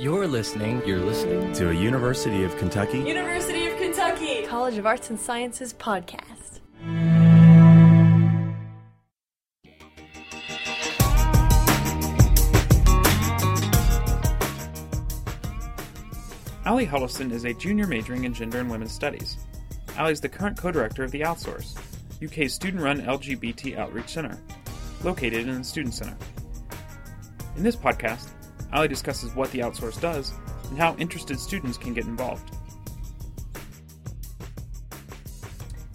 You're listening. You're listening to a University of Kentucky. University of Kentucky College of Arts and Sciences podcast. Allie Huddleston is a junior majoring in gender and women's studies. Allie is the current co-director of the Outsource, UK's student-run LGBT outreach center, located in the Student Center. In this podcast, Allie discusses what the Outsource does and how interested students can get involved.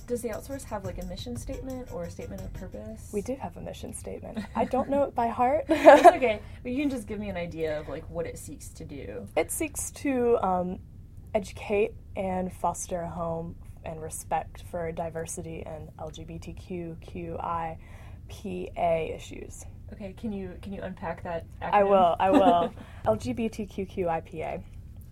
Does the outsource have like a mission statement or a statement of purpose? We do have a mission statement. I don't know it by heart. it's okay, but you can just give me an idea of like what it seeks to do. It seeks to um, educate and foster a home and respect for diversity and LGBTQQIPA issues. Okay, can you can you unpack that? Acronym? I will. I will. LGBTQQIPA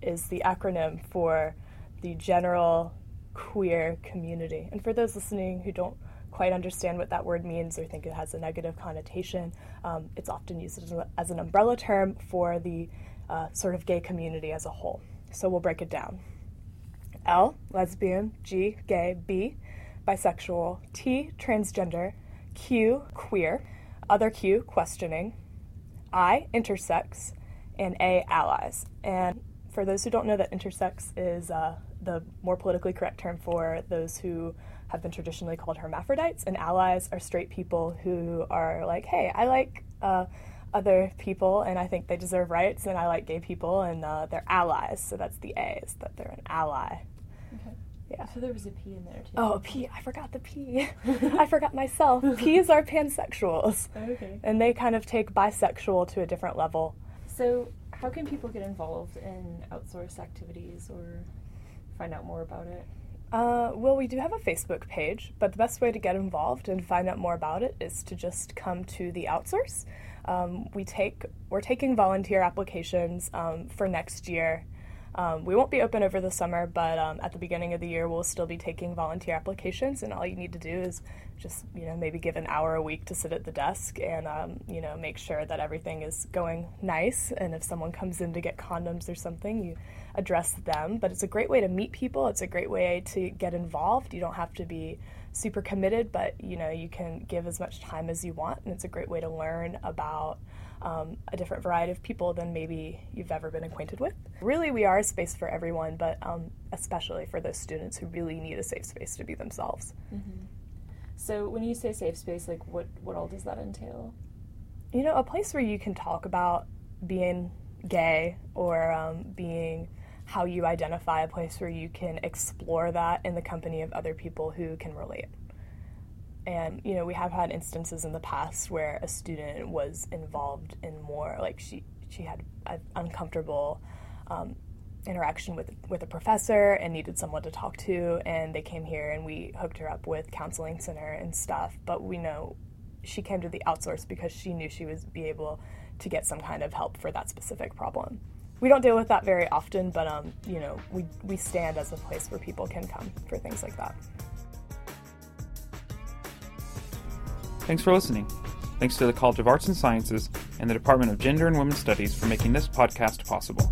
is the acronym for the general queer community. And for those listening who don't quite understand what that word means or think it has a negative connotation, um, it's often used as, a, as, an umbrella term for the uh, sort of gay community as a whole. So we'll break it down. L, lesbian, G, gay, B, bisexual, T, transgender, Q, queer, other Q, questioning, I, intersex, and A, allies. And for those who don't know that intersex is uh, the more politically correct term for those who have been traditionally called hermaphrodites, and allies are straight people who are like, hey, I like uh, other people and I think they deserve rights, and I like gay people, and uh, they're allies. So that's the A, is that they're an ally. Okay. Yeah. So there was a P in there too. Oh, a P. I forgot the P. I forgot myself. P's are pansexuals. Okay. And they kind of take bisexual to a different level. So, how can people get involved in outsource activities or find out more about it? Uh, well, we do have a Facebook page, but the best way to get involved and find out more about it is to just come to the outsource. Um, we take we're taking volunteer applications um, for next year. Um, we won't be open over the summer, but um, at the beginning of the year, we'll still be taking volunteer applications. And all you need to do is just, you know, maybe give an hour a week to sit at the desk and, um, you know, make sure that everything is going nice. And if someone comes in to get condoms or something, you address them. But it's a great way to meet people. It's a great way to get involved. You don't have to be super committed, but you know, you can give as much time as you want, and it's a great way to learn about um, a different variety of people than maybe you've ever been acquainted with. Really, we are a space for everyone, but um, especially for those students who really need a safe space to be themselves. Mm-hmm. So, when you say safe space, like what what all does that entail? You know, a place where you can talk about being gay or um, being how you identify a place where you can explore that in the company of other people who can relate. And you know, we have had instances in the past where a student was involved in more like she she had an uncomfortable um, interaction with with a professor and needed someone to talk to, and they came here and we hooked her up with counseling center and stuff. But we know she came to the outsource because she knew she would be able to get some kind of help for that specific problem. We don't deal with that very often, but um, you know, we we stand as a place where people can come for things like that. Thanks for listening. Thanks to the College of Arts and Sciences and the Department of Gender and Women's Studies for making this podcast possible.